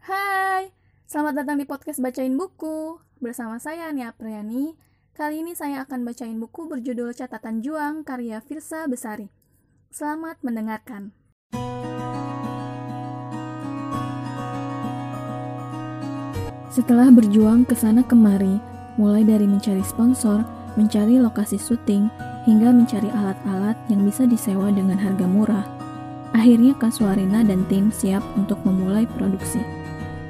Hai, selamat datang di podcast Bacain Buku. Bersama saya Nia Priyani. Kali ini saya akan bacain buku berjudul Catatan Juang karya Firsa Besari. Selamat mendengarkan. Setelah berjuang ke sana kemari, mulai dari mencari sponsor, mencari lokasi syuting, hingga mencari alat-alat yang bisa disewa dengan harga murah, akhirnya Kasuarina dan tim siap untuk memulai produksi.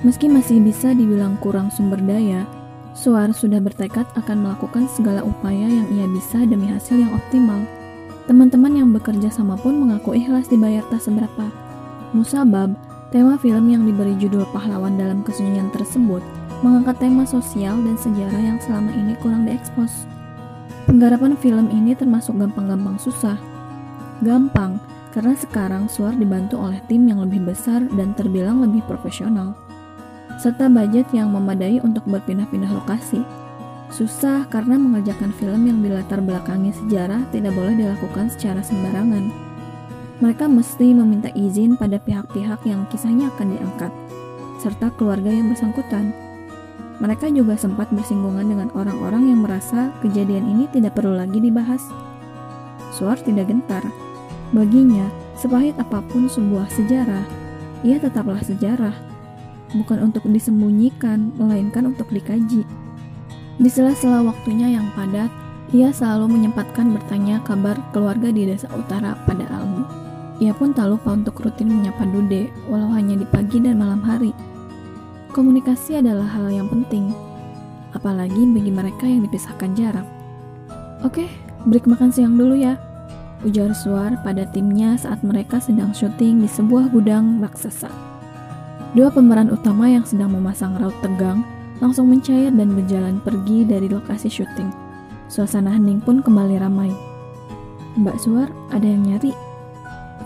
Meski masih bisa dibilang kurang sumber daya, Suar sudah bertekad akan melakukan segala upaya yang ia bisa demi hasil yang optimal. Teman-teman yang bekerja sama pun mengaku ikhlas dibayar tak seberapa. Musabab, tema film yang diberi judul pahlawan dalam kesunyian tersebut, mengangkat tema sosial dan sejarah yang selama ini kurang diekspos. Penggarapan film ini termasuk gampang-gampang susah. Gampang, karena sekarang Suar dibantu oleh tim yang lebih besar dan terbilang lebih profesional serta budget yang memadai untuk berpindah-pindah lokasi. Susah karena mengerjakan film yang dilatar belakangi sejarah tidak boleh dilakukan secara sembarangan. Mereka mesti meminta izin pada pihak-pihak yang kisahnya akan diangkat, serta keluarga yang bersangkutan. Mereka juga sempat bersinggungan dengan orang-orang yang merasa kejadian ini tidak perlu lagi dibahas. Suar tidak gentar. Baginya, sepahit apa pun sebuah sejarah, ia tetaplah sejarah bukan untuk disembunyikan, melainkan untuk dikaji. Di sela-sela waktunya yang padat, ia selalu menyempatkan bertanya kabar keluarga di desa utara pada Almu. Ia pun tak lupa untuk rutin menyapa Dude, walau hanya di pagi dan malam hari. Komunikasi adalah hal yang penting, apalagi bagi mereka yang dipisahkan jarak. Oke, break makan siang dulu ya, ujar Suar pada timnya saat mereka sedang syuting di sebuah gudang raksasa. Dua pemeran utama yang sedang memasang raut tegang langsung mencair dan berjalan pergi dari lokasi syuting. Suasana hening pun kembali ramai. Mbak Suar, ada yang nyari?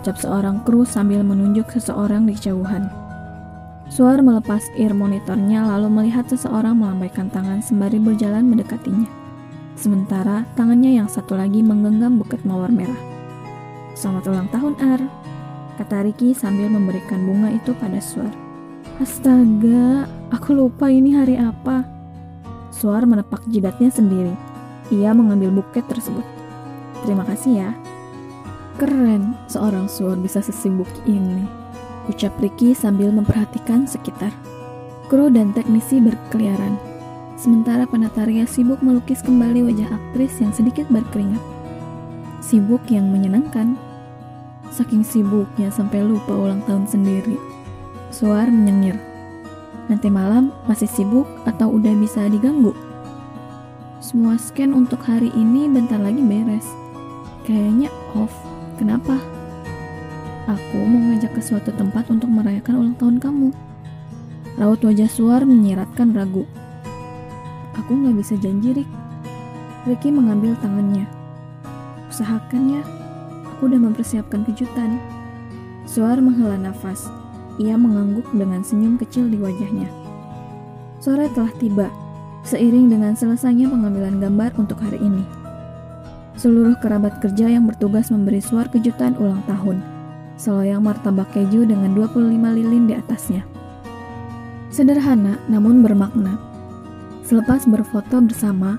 Ucap seorang kru sambil menunjuk seseorang di kejauhan. Suar melepas ear monitornya lalu melihat seseorang melambaikan tangan sembari berjalan mendekatinya. Sementara tangannya yang satu lagi menggenggam buket mawar merah. Selamat ulang tahun, Ar, kata Ricky sambil memberikan bunga itu pada Suar. Astaga, aku lupa ini hari apa. Suar menepak jidatnya sendiri. Ia mengambil buket tersebut. Terima kasih ya. Keren, seorang Suar bisa sesibuk ini. Ucap Ricky sambil memperhatikan sekitar. Kru dan teknisi berkeliaran. Sementara penataria sibuk melukis kembali wajah aktris yang sedikit berkeringat. Sibuk yang menyenangkan. Saking sibuknya sampai lupa ulang tahun sendiri. Suar menyengir. Nanti malam masih sibuk atau udah bisa diganggu? Semua scan untuk hari ini bentar lagi beres. Kayaknya off. Kenapa? Aku mau ngajak ke suatu tempat untuk merayakan ulang tahun kamu. Raut wajah Suar menyiratkan ragu. Aku nggak bisa janji, Rick. Ricky mengambil tangannya. Usahakan ya, aku udah mempersiapkan kejutan. Suar menghela nafas. Ia mengangguk dengan senyum kecil di wajahnya. Sore telah tiba, seiring dengan selesainya pengambilan gambar untuk hari ini. Seluruh kerabat kerja yang bertugas memberi suar kejutan ulang tahun, seloyang martabak keju dengan 25 lilin di atasnya. Sederhana namun bermakna. Selepas berfoto bersama,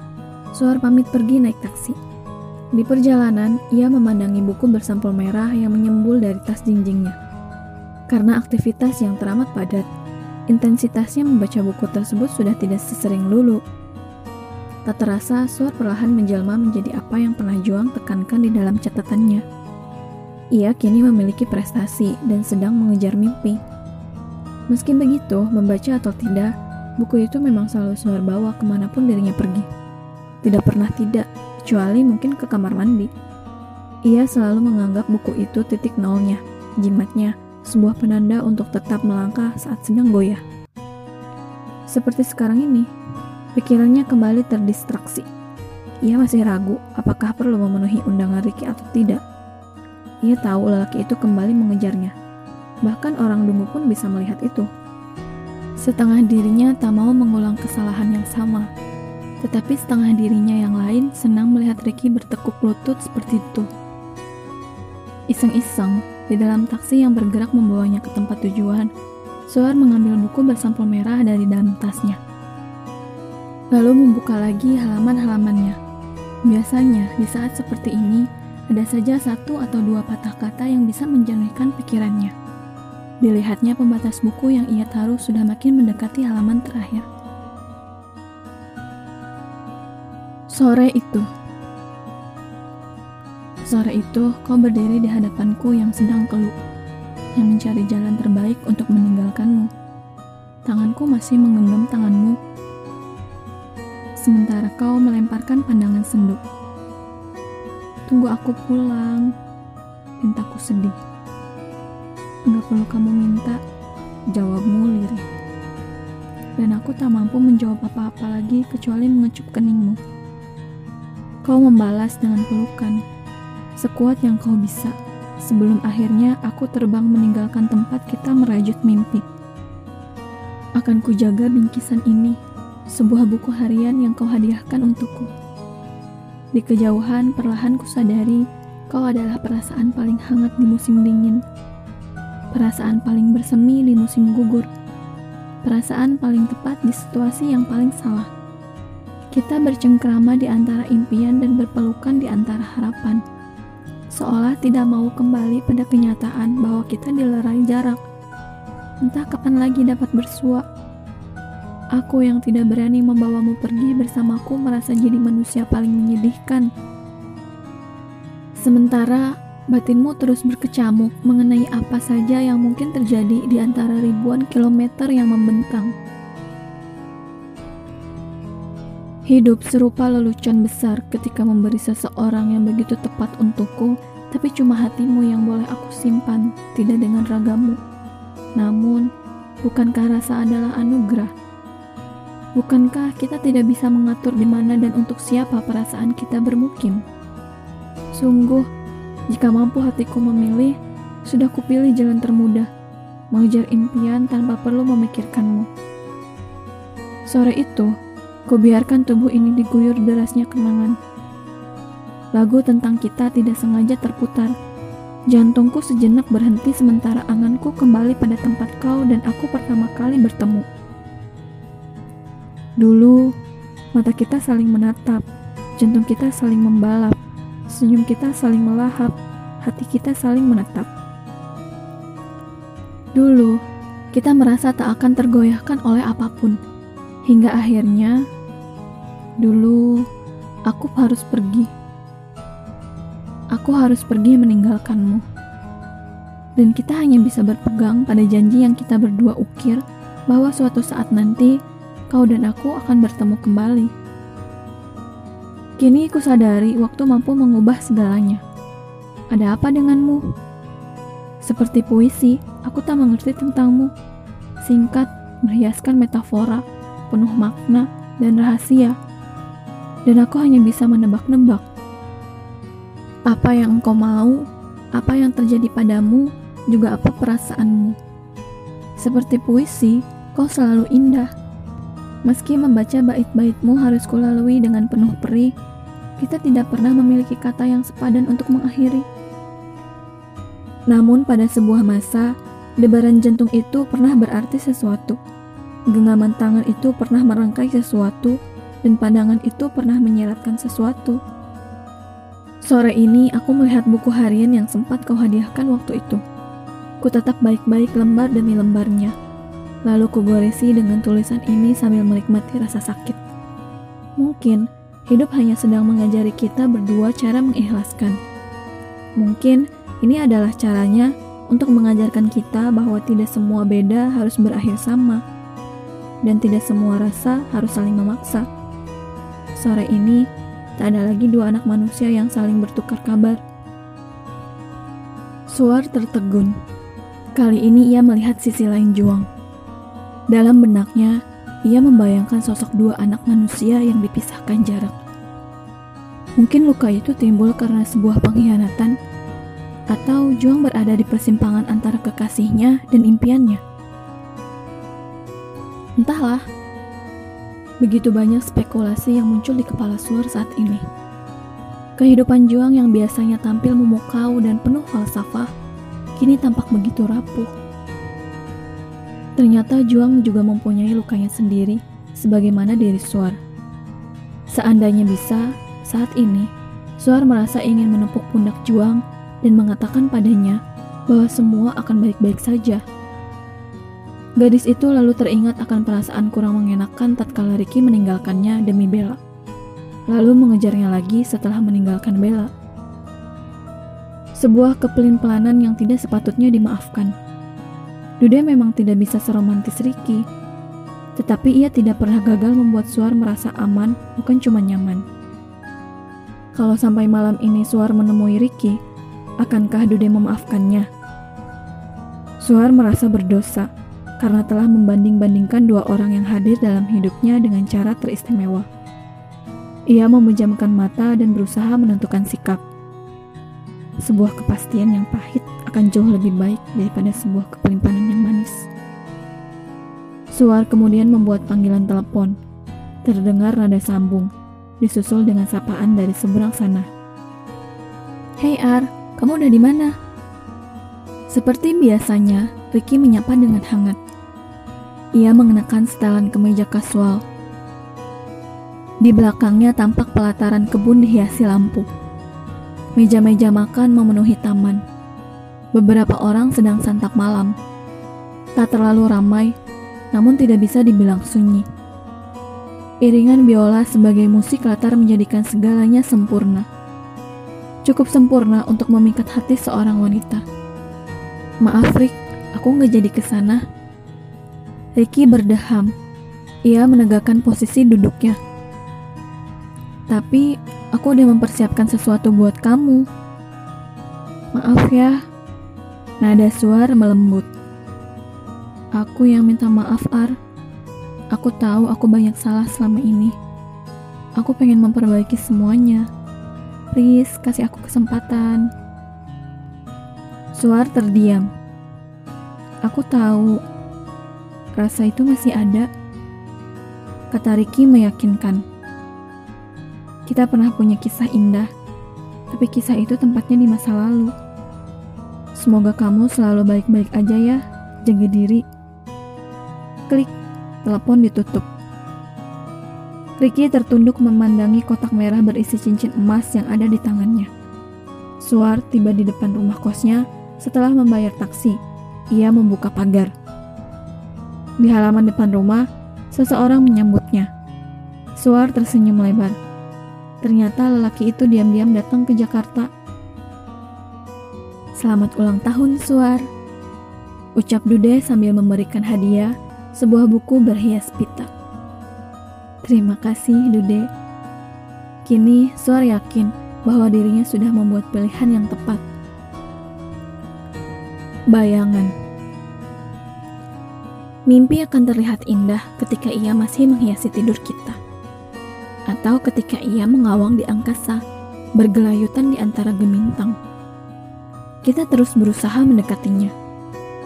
Suar pamit pergi naik taksi. Di perjalanan, ia memandangi buku bersampul merah yang menyembul dari tas jinjingnya. Karena aktivitas yang teramat padat, intensitasnya membaca buku tersebut sudah tidak sesering dulu. Tak terasa, Suar perlahan menjelma menjadi apa yang pernah Juang tekankan di dalam catatannya. Ia kini memiliki prestasi dan sedang mengejar mimpi. Meski begitu, membaca atau tidak, buku itu memang selalu Suar bawa ke mana pun dirinya pergi. Tidak pernah tidak, kecuali mungkin ke kamar mandi. Ia selalu menganggap buku itu titik nolnya, jimatnya, sebuah penanda untuk tetap melangkah saat sedang goyah. Seperti sekarang ini, pikirannya kembali terdistraksi. Ia masih ragu apakah perlu memenuhi undangan Ricky atau tidak. Ia tahu lelaki itu kembali mengejarnya. Bahkan orang dungu pun bisa melihat itu. Setengah dirinya tak mau mengulang kesalahan yang sama. Tetapi setengah dirinya yang lain senang melihat Ricky bertekuk lutut seperti itu. Iseng-iseng, di dalam taksi yang bergerak membawanya ke tempat tujuan, Suar mengambil buku bersampul merah dari dalam tasnya. Lalu membuka lagi halaman-halamannya. Biasanya, di saat seperti ini, ada saja satu atau dua patah kata yang bisa menjernihkan pikirannya. Dilihatnya pembatas buku yang ia taruh sudah makin mendekati halaman terakhir. Sore itu, sore itu kau berdiri di hadapanku yang sedang keluh yang mencari jalan terbaik untuk meninggalkanmu. Tanganku masih menggenggam tanganmu, sementara kau melemparkan pandangan sendu. Tunggu aku pulang, pintaku sedih. Enggak perlu kamu minta, jawabmu lirih. Dan aku tak mampu menjawab apa-apa lagi kecuali mengecup keningmu. Kau membalas dengan pelukan, sekuat yang kau bisa sebelum akhirnya aku terbang meninggalkan tempat kita merajut mimpi. Akan kujaga bingkisan ini, sebuah buku harian yang kau hadiahkan untukku. Di kejauhan perlahan kusadari kau adalah perasaan paling hangat di musim dingin, perasaan paling bersemi di musim gugur, perasaan paling tepat di situasi yang paling salah. Kita bercengkrama di antara impian dan berpelukan di antara harapan seolah tidak mau kembali pada kenyataan bahwa kita dilerai jarak. Entah kapan lagi dapat bersua. Aku yang tidak berani membawamu pergi bersamaku merasa jadi manusia paling menyedihkan. Sementara batinmu terus berkecamuk mengenai apa saja yang mungkin terjadi di antara ribuan kilometer yang membentang. Hidup serupa lelucon besar ketika memberi seseorang yang begitu tepat untukku, tapi cuma hatimu yang boleh aku simpan, tidak dengan ragamu. Namun, bukankah rasa adalah anugerah? Bukankah kita tidak bisa mengatur di mana dan untuk siapa perasaan kita bermukim? Sungguh, jika mampu hatiku memilih, sudah kupilih jalan termudah, mengejar impian tanpa perlu memikirkanmu. Sore itu, Kubiarkan tubuh ini diguyur derasnya kenangan. Lagu tentang kita tidak sengaja terputar. Jantungku sejenak berhenti sementara anganku kembali pada tempat kau dan aku pertama kali bertemu. Dulu, mata kita saling menatap, jantung kita saling membalap, senyum kita saling melahap, hati kita saling menatap. Dulu, kita merasa tak akan tergoyahkan oleh apa pun, hingga akhirnya Dulu, aku harus pergi. Aku harus pergi meninggalkanmu. Dan kita hanya bisa berpegang pada janji yang kita berdua ukir bahwa suatu saat nanti kau dan aku akan bertemu kembali. Kini aku sadari waktu mampu mengubah segalanya. Ada apa denganmu? Seperti puisi, aku tak mengerti tentangmu. Singkat, berhiaskan metafora, penuh makna dan rahasia dan aku hanya bisa menebak-nebak. Apa yang engkau mau, apa yang terjadi padamu, juga apa perasaanmu. Seperti puisi, kau selalu indah. Meski membaca bait-baitmu harus kulalui dengan penuh perih, kita tidak pernah memiliki kata yang sepadan untuk mengakhiri. Namun pada sebuah masa, debaran jantung itu pernah berarti sesuatu. Genggaman tangan itu pernah merangkai sesuatu dan pandangan itu pernah menyeratkan sesuatu. Sore ini aku melihat buku harian yang sempat kau hadiahkan waktu itu. Ku tetap baik-baik lembar demi lembarnya. Lalu ku goresi dengan tulisan ini sambil menikmati rasa sakit. Mungkin hidup hanya sedang mengajari kita berdua cara mengikhlaskan. Mungkin ini adalah caranya untuk mengajarkan kita bahwa tidak semua beda harus berakhir sama, dan tidak semua rasa harus saling memaksa. Sore ini, tak ada lagi dua anak manusia yang saling bertukar kabar. Suar tertegun. Kali ini ia melihat sisi lain Juang. Dalam benaknya, ia membayangkan sosok dua anak manusia yang dipisahkan jarak. Mungkin luka itu timbul karena sebuah pengkhianatan, atau Juang berada di persimpangan antara kekasihnya dan impiannya. Entahlah, Begitu banyak spekulasi yang muncul di kepala Suar saat ini. Kehidupan Juang yang biasanya tampil memukau dan penuh falsafah, kini tampak begitu rapuh. Ternyata Juang juga mempunyai lukanya sendiri, sebagaimana diri Suar. Seandainya bisa, saat ini, Suar merasa ingin menepuk pundak Juang dan mengatakan padanya bahwa semua akan baik-baik saja. Gadis itu lalu teringat akan perasaan kurang mengenakan tatkala Ricky meninggalkannya demi Bella. Lalu mengejarnya lagi setelah meninggalkan Bella. Sebuah kepelin-pelanan yang tidak sepatutnya dimaafkan. Dude memang tidak bisa seromantis Ricky, tetapi ia tidak pernah gagal membuat Suar merasa aman, bukan cuma nyaman. Kalau sampai malam ini Suar menemui Ricky, akankah Dude memaafkannya? Suar merasa berdosa karena telah membanding-bandingkan dua orang yang hadir dalam hidupnya dengan cara teristimewa. Ia memejamkan mata dan berusaha menentukan sikap. Sebuah kepastian yang pahit akan jauh lebih baik daripada sebuah kepelimpanan yang manis. Suar kemudian membuat panggilan telepon. Terdengar nada sambung, disusul dengan sapaan dari seberang sana. Hei Ar, kamu udah di mana? Seperti biasanya, Ricky menyapa dengan hangat. Ia mengenakan setelan kemeja kasual. Di belakangnya tampak pelataran kebun dihiasi lampu. Meja-meja makan memenuhi taman Beberapa orang sedang santap malam. Tak terlalu ramai, namun tidak bisa dibilang sunyi. Iringan biola sebagai musik latar menjadikan segalanya sempurna. Cukup sempurna untuk memikat hati seorang wanita. Maaf Rick, aku nggak jadi ke sana. Ricky berdeham. Ia menegakkan posisi duduknya. Tapi, aku udah mempersiapkan sesuatu buat kamu. Maaf ya, Nada suara melembut. Aku yang minta maaf, Ar. Aku tahu aku banyak salah selama ini. Aku pengen memperbaiki semuanya. Please, kasih aku kesempatan. Suar terdiam. Aku tahu rasa itu masih ada. Kata Ricky meyakinkan. Kita pernah punya kisah indah, tapi kisah itu tempatnya di masa lalu. Semoga kamu selalu baik-baik aja ya. Jaga diri. Klik. Telepon ditutup. Ricky tertunduk memandangi kotak merah berisi cincin emas yang ada di tangannya. Suar tiba di depan rumah kosnya setelah membayar taksi. Ia membuka pagar. Di halaman depan rumah, seseorang menyambutnya. Suar tersenyum lebar. Ternyata lelaki itu diam-diam datang ke Jakarta Selamat ulang tahun, Suar. Ucap Dude sambil memberikan hadiah sebuah buku berhias pita. Terima kasih, Dude. Kini, Suar yakin bahwa dirinya sudah membuat pilihan yang tepat. Bayangan Mimpi akan terlihat indah ketika ia masih menghiasi tidur kita. Atau ketika ia mengawang di angkasa, bergelayutan di antara gemintang kita terus berusaha mendekatinya.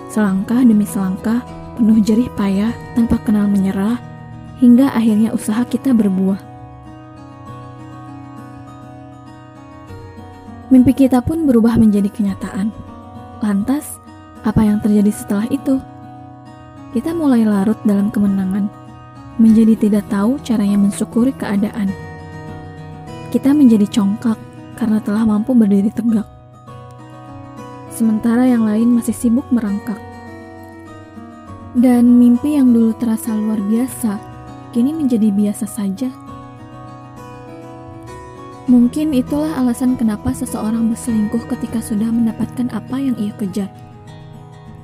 Selangkah demi selangkah, penuh jerih payah tanpa kenal menyerah, hingga akhirnya usaha kita berbuah. Mimpi kita pun berubah menjadi kenyataan. Lantas, apa yang terjadi setelah itu? Kita mulai larut dalam kemenangan, menjadi tidak tahu caranya mensyukuri keadaan. Kita menjadi congkak karena telah mampu berdiri tegak sementara yang lain masih sibuk merangkak. Dan mimpi yang dulu terasa luar biasa, kini menjadi biasa saja. Mungkin itulah alasan kenapa seseorang berselingkuh ketika sudah mendapatkan apa yang ia kejar.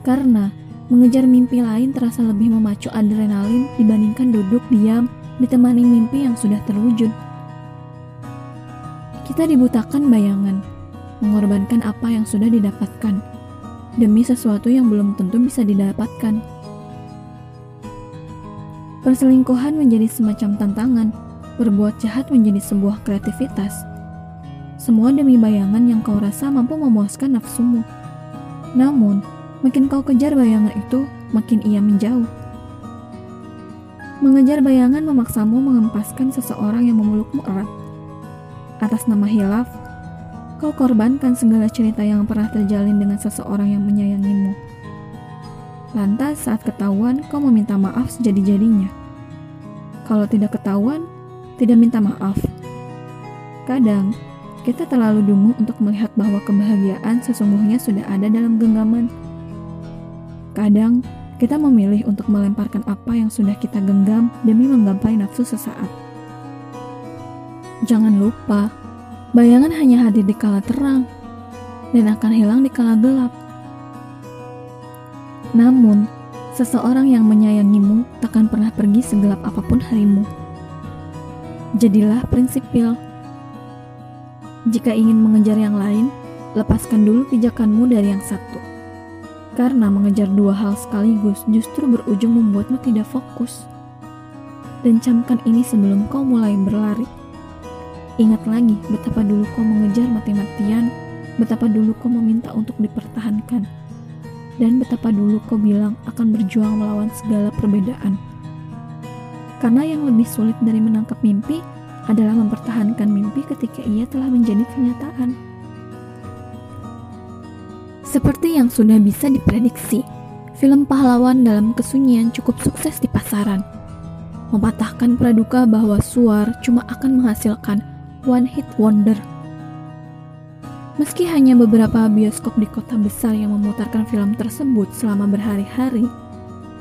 Karena mengejar mimpi lain terasa lebih memacu adrenalin dibandingkan duduk diam ditemani mimpi yang sudah terwujud. Kita dibutakan bayangan, mengorbankan apa yang sudah didapatkan demi sesuatu yang belum tentu bisa didapatkan. Perselingkuhan menjadi semacam tantangan, berbuat jahat menjadi sebuah kreativitas. Semua demi bayangan yang kau rasa mampu memuaskan nafsumu. Namun, makin kau kejar bayangan itu, makin ia menjauh. Mengejar bayangan memaksamu mengempaskan seseorang yang memelukmu erat. Atas nama hilaf, kau korbankan segala cerita yang pernah terjalin dengan seseorang yang menyayangimu. Lantas saat ketahuan kau meminta maaf sejadi-jadinya. Kalau tidak ketahuan, tidak minta maaf. Kadang, kita terlalu dungu untuk melihat bahwa kebahagiaan sesungguhnya sudah ada dalam genggaman. Kadang, kita memilih untuk melemparkan apa yang sudah kita genggam demi menggapai nafsu sesaat. Jangan lupa, bayangan hanya hadir di kala terang dan akan hilang di kala gelap. Namun, seseorang yang menyayangimu takkan pernah pergi segelap apa pun harimu. Jadilah prinsipil. Jika ingin mengejar yang lain, lepaskan dulu pijakanmu dari yang satu. Karena mengejar dua hal sekaligus justru berujung membuatmu tidak fokus. Dan camkan ini sebelum kau mulai berlari. Ingat lagi betapa dulu kau mengejar mati-matian, betapa dulu kau meminta untuk dipertahankan dan betapa dulu kau bilang akan berjuang melawan segala perbedaan. Karena yang lebih sulit dari menangkap mimpi adalah mempertahankan mimpi ketika ia telah menjadi kenyataan. Seperti yang sudah bisa diprediksi, film pahlawan dalam kesunyian cukup sukses di pasaran. Mematahkan praduga bahwa Suar cuma akan menghasilkan one hit wonder Meski hanya beberapa bioskop di kota besar yang memutarkan film tersebut selama berhari-hari,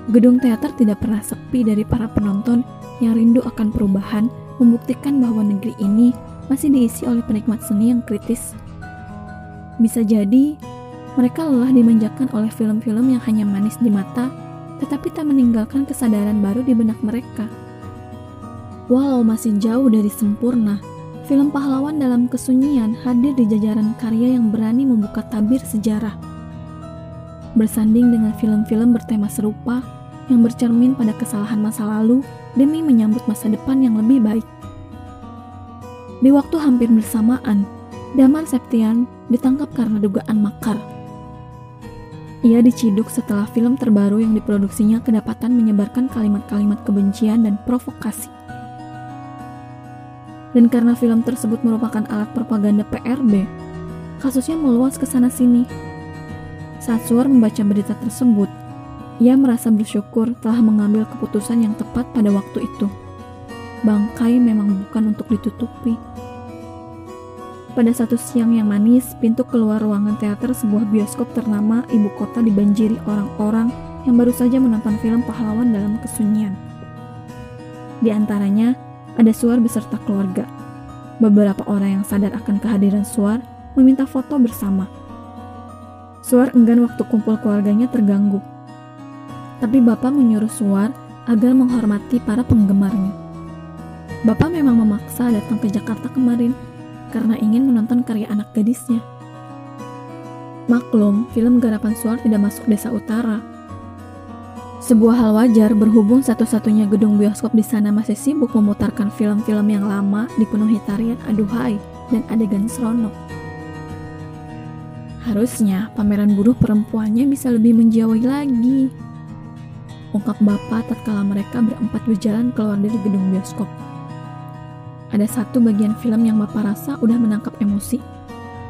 gedung teater tidak pernah sepi dari para penonton yang rindu akan perubahan, membuktikan bahwa negeri ini masih diisi oleh penikmat seni yang kritis. Bisa jadi, mereka lelah dimanjakan oleh film-film yang hanya manis di mata, tetapi tak meninggalkan kesadaran baru di benak mereka. Walau masih jauh dari sempurna, Film pahlawan dalam kesunyian hadir di jajaran karya yang berani membuka tabir sejarah. Bersanding dengan film-film bertema serupa yang bercermin pada kesalahan masa lalu demi menyambut masa depan yang lebih baik. Di waktu hampir bersamaan, Damar Septian ditangkap karena dugaan makar. Ia diciduk setelah film terbaru yang diproduksinya kedapatan menyebarkan kalimat-kalimat kebencian dan provokasi dan karena film tersebut merupakan alat propaganda PRB, kasusnya meluas ke sana-sini. Saat Suar membaca berita tersebut, ia merasa bersyukur telah mengambil keputusan yang tepat pada waktu itu. Bangkai memang bukan untuk ditutupi. Pada satu siang yang manis, pintu keluar ruangan teater sebuah bioskop ternama ibu kota dibanjiri orang-orang yang baru saja menonton film pahlawan dalam kesunyian. Di antaranya, ada Suar beserta keluarga. Beberapa orang yang sadar akan kehadiran Suar meminta foto bersama. Suar enggan waktu kumpul keluarganya terganggu. Tapi Bapak menyuruh Suar agar menghormati para penggemarnya. Bapak memang memaksa datang ke Jakarta kemarin karena ingin menonton karya anak gadisnya. Maklum, film garapan Suar tidak masuk desa utara, sebuah hal wajar berhubung satu-satunya gedung bioskop di sana masih sibuk memutarkan film-film yang lama dipenuhi tarian aduhai dan adegan seronok. Harusnya pameran buruh perempuannya bisa lebih menjiwai lagi. Ungkap bapak tatkala mereka berempat berjalan keluar dari gedung bioskop. Ada satu bagian film yang bapak rasa udah menangkap emosi,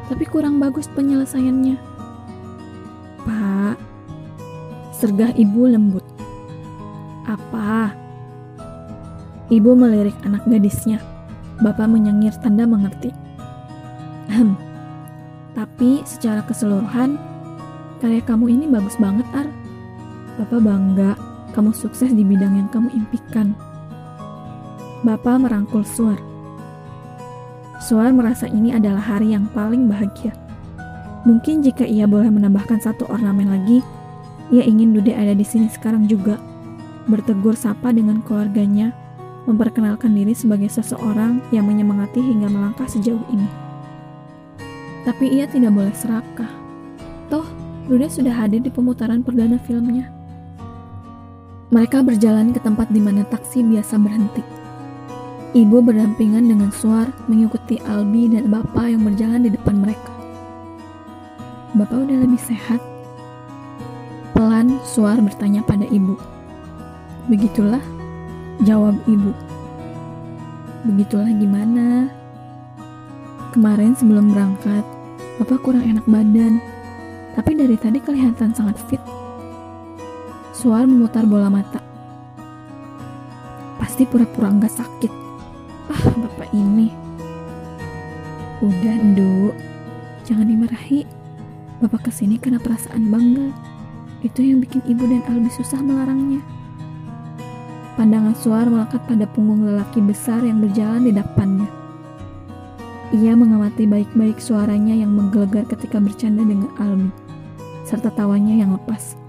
tapi kurang bagus penyelesaiannya. Pak, sergah ibu lembut. Apa? Ibu melirik anak gadisnya. Bapak menyengir tanda mengerti. Hem. Tapi secara keseluruhan, karya kamu ini bagus banget, Ar. Bapak bangga kamu sukses di bidang yang kamu impikan. Bapak merangkul Suar. Suar merasa ini adalah hari yang paling bahagia. Mungkin jika ia boleh menambahkan satu ornamen lagi, ia ingin Dude ada di sini sekarang juga bertegur sapa dengan keluarganya, memperkenalkan diri sebagai seseorang yang menyemangati hingga melangkah sejauh ini. Tapi ia tidak boleh serakah. Toh, Ruda sudah hadir di pemutaran perdana filmnya. Mereka berjalan ke tempat di mana taksi biasa berhenti. Ibu berdampingan dengan Suar mengikuti Albi dan Bapak yang berjalan di depan mereka. Bapak udah lebih sehat? Pelan Suar bertanya pada ibu. Begitulah, jawab ibu. Begitulah gimana? Kemarin sebelum berangkat, Bapak kurang enak badan, tapi dari tadi kelihatan sangat fit. Suar memutar bola mata. Pasti pura-pura nggak sakit. Ini. Udah, Ndu. Jangan dimarahi. Bapak ke sini karena perasaan bangga. Itu yang bikin ibu dan Albi susah melarangnya. Pandangan Suar melekat pada punggung lelaki besar yang berjalan di depannya. Ia mengamati baik-baik suaranya yang menggelegar ketika bercanda dengan Albi, serta tawanya yang lepas.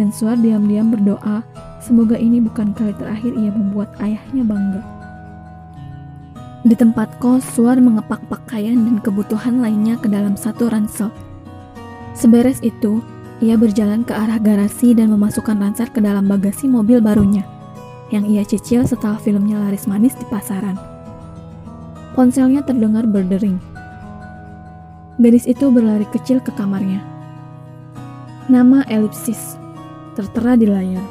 Dan Suar diam-diam berdoa, semoga ini bukan kali terakhir ia membuat ayahnya bangga. Di tempat kos, Suar mengepak pakaian dan kebutuhan lainnya ke dalam satu ransel. Seberes itu, ia berjalan ke arah garasi dan memasukkan ransel ke dalam bagasi mobil barunya, yang ia cicil setelah filmnya laris manis di pasaran. Ponselnya terdengar berdering. Gadis itu berlari kecil ke kamarnya. Nama elipsis tertera di layar.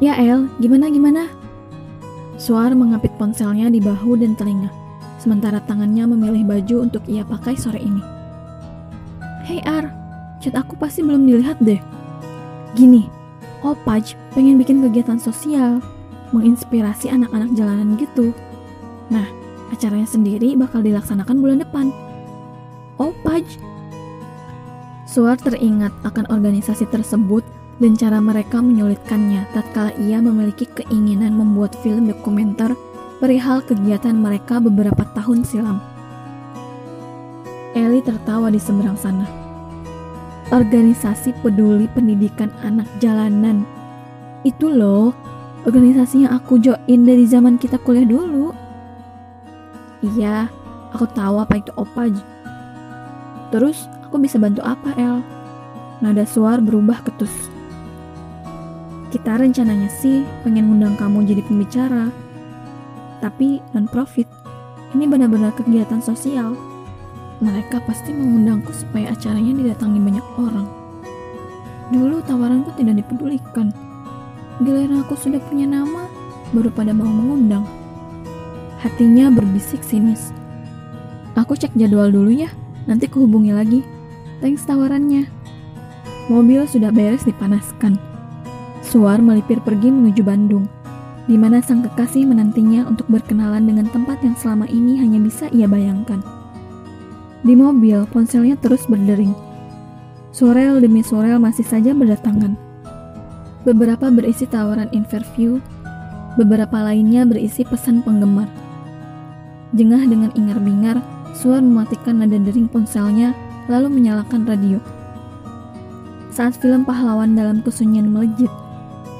Ya El, gimana gimana? Suar mengapit ponselnya di bahu dan telinga, sementara tangannya memilih baju untuk ia pakai sore ini. Hei Ar, chat aku pasti belum dilihat deh. Gini, Opaj pengen bikin kegiatan sosial, menginspirasi anak-anak jalanan gitu. Nah, acaranya sendiri bakal dilaksanakan bulan depan. Opaj. Suar teringat akan organisasi tersebut dan cara mereka menyulitkannya tatkala ia memiliki keinginan membuat film dokumenter perihal kegiatan mereka beberapa tahun silam. Eli tertawa di seberang sana. Organisasi peduli pendidikan anak jalanan. Itu loh, organisasi yang aku join dari zaman kita kuliah dulu. Iya, aku tahu apa itu opa. Terus, aku bisa bantu apa, El? Nada suar berubah ketus. Kita rencananya sih pengen ngundang kamu jadi pembicara. Tapi non-profit. Ini benar-benar kegiatan sosial mereka pasti mengundangku supaya acaranya didatangi banyak orang. Dulu tawaranku tidak dipedulikan. Giliran aku sudah punya nama, baru pada mau mengundang. Hatinya berbisik sinis. Aku cek jadwal dulu ya, nanti kuhubungi lagi. Thanks tawarannya. Mobil sudah beres dipanaskan. Suar melipir pergi menuju Bandung, di mana sang kekasih menantinya untuk berkenalan dengan tempat yang selama ini hanya bisa ia bayangkan. Di mobil, ponselnya terus berdering. Sorel demi sorel masih saja berdatangan. Beberapa berisi tawaran interview, beberapa lainnya berisi pesan penggemar. Jengah dengan ingar-bingar, Suar mematikan nada dering ponselnya, lalu menyalakan radio. Saat film pahlawan dalam kesunyian melejit,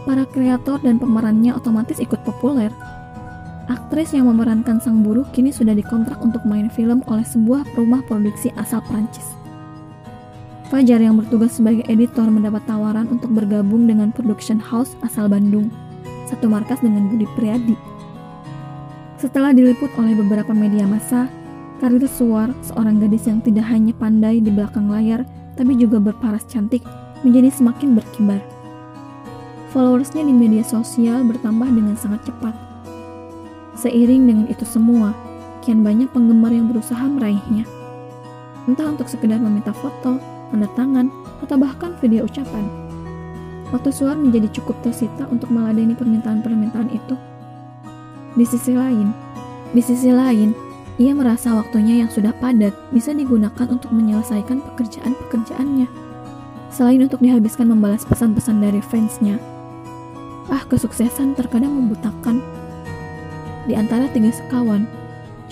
para kreator dan pemerannya otomatis ikut populer. Aktris yang memerankan sang buruh kini sudah dikontrak untuk main film oleh sebuah rumah produksi asal Prancis. Fajar yang bertugas sebagai editor mendapat tawaran untuk bergabung dengan production house asal Bandung, satu markas dengan Budi Priadi. Setelah diliput oleh beberapa media massa, karir Suar, seorang gadis yang tidak hanya pandai di belakang layar, tapi juga berparas cantik, menjadi semakin berkibar. Followersnya di media sosial bertambah dengan sangat cepat, Seiring dengan itu semua, kian banyak penggemar yang berusaha meraihnya. Entah untuk sekedar meminta foto, tanda tangan, atau bahkan video ucapan. Waktu Suar menjadi cukup tersita untuk meladeni permintaan-permintaan itu. Di sisi lain, di sisi lain, ia merasa waktunya yang sudah padat bisa digunakan untuk menyelesaikan pekerjaan-pekerjaannya. Selain untuk dihabiskan membalas pesan-pesan dari fansnya. Ah, kesuksesan terkadang membutakan di antara tiga sekawan,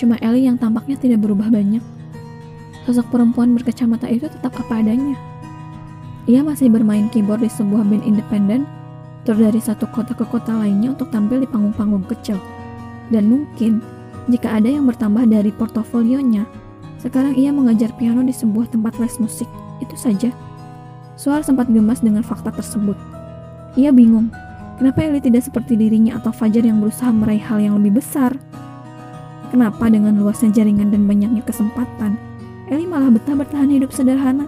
cuma Ellie yang tampaknya tidak berubah banyak. Sosok perempuan berkacamata itu tetap apa adanya. Ia masih bermain keyboard di sebuah band independen, tur dari satu kota ke kota lainnya untuk tampil di panggung-panggung kecil. Dan mungkin, jika ada yang bertambah dari portofolionya, sekarang ia mengajar piano di sebuah tempat les musik. Itu saja. Suar sempat gemas dengan fakta tersebut. Ia bingung Kenapa Eli tidak seperti dirinya atau Fajar yang berusaha meraih hal yang lebih besar? Kenapa dengan luasnya jaringan dan banyaknya kesempatan, Eli malah betah bertahan hidup sederhana?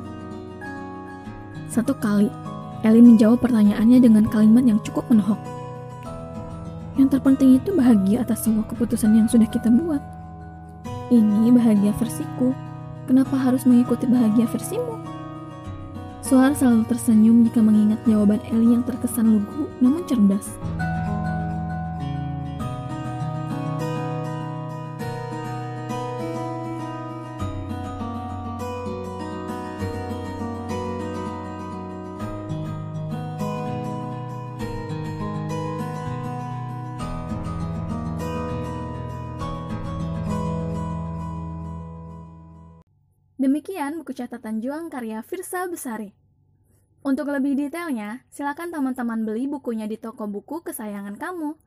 Satu kali, Eli menjawab pertanyaannya dengan kalimat yang cukup menohok. Yang terpenting itu bahagia atas semua keputusan yang sudah kita buat. Ini bahagia versiku. Kenapa harus mengikuti bahagia versimu? Soar selalu tersenyum jika mengingat jawaban Eli yang terkesan lugu namun cerdas. Buku catatan juang karya Firsa Besari. Untuk lebih detailnya, silakan teman-teman beli bukunya di toko buku kesayangan kamu.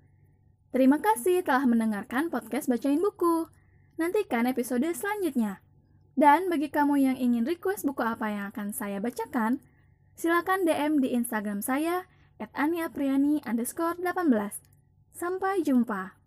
Terima kasih telah mendengarkan podcast Bacain Buku. Nantikan episode selanjutnya. Dan bagi kamu yang ingin request buku apa yang akan saya bacakan, silakan DM di Instagram saya at 18. Sampai jumpa.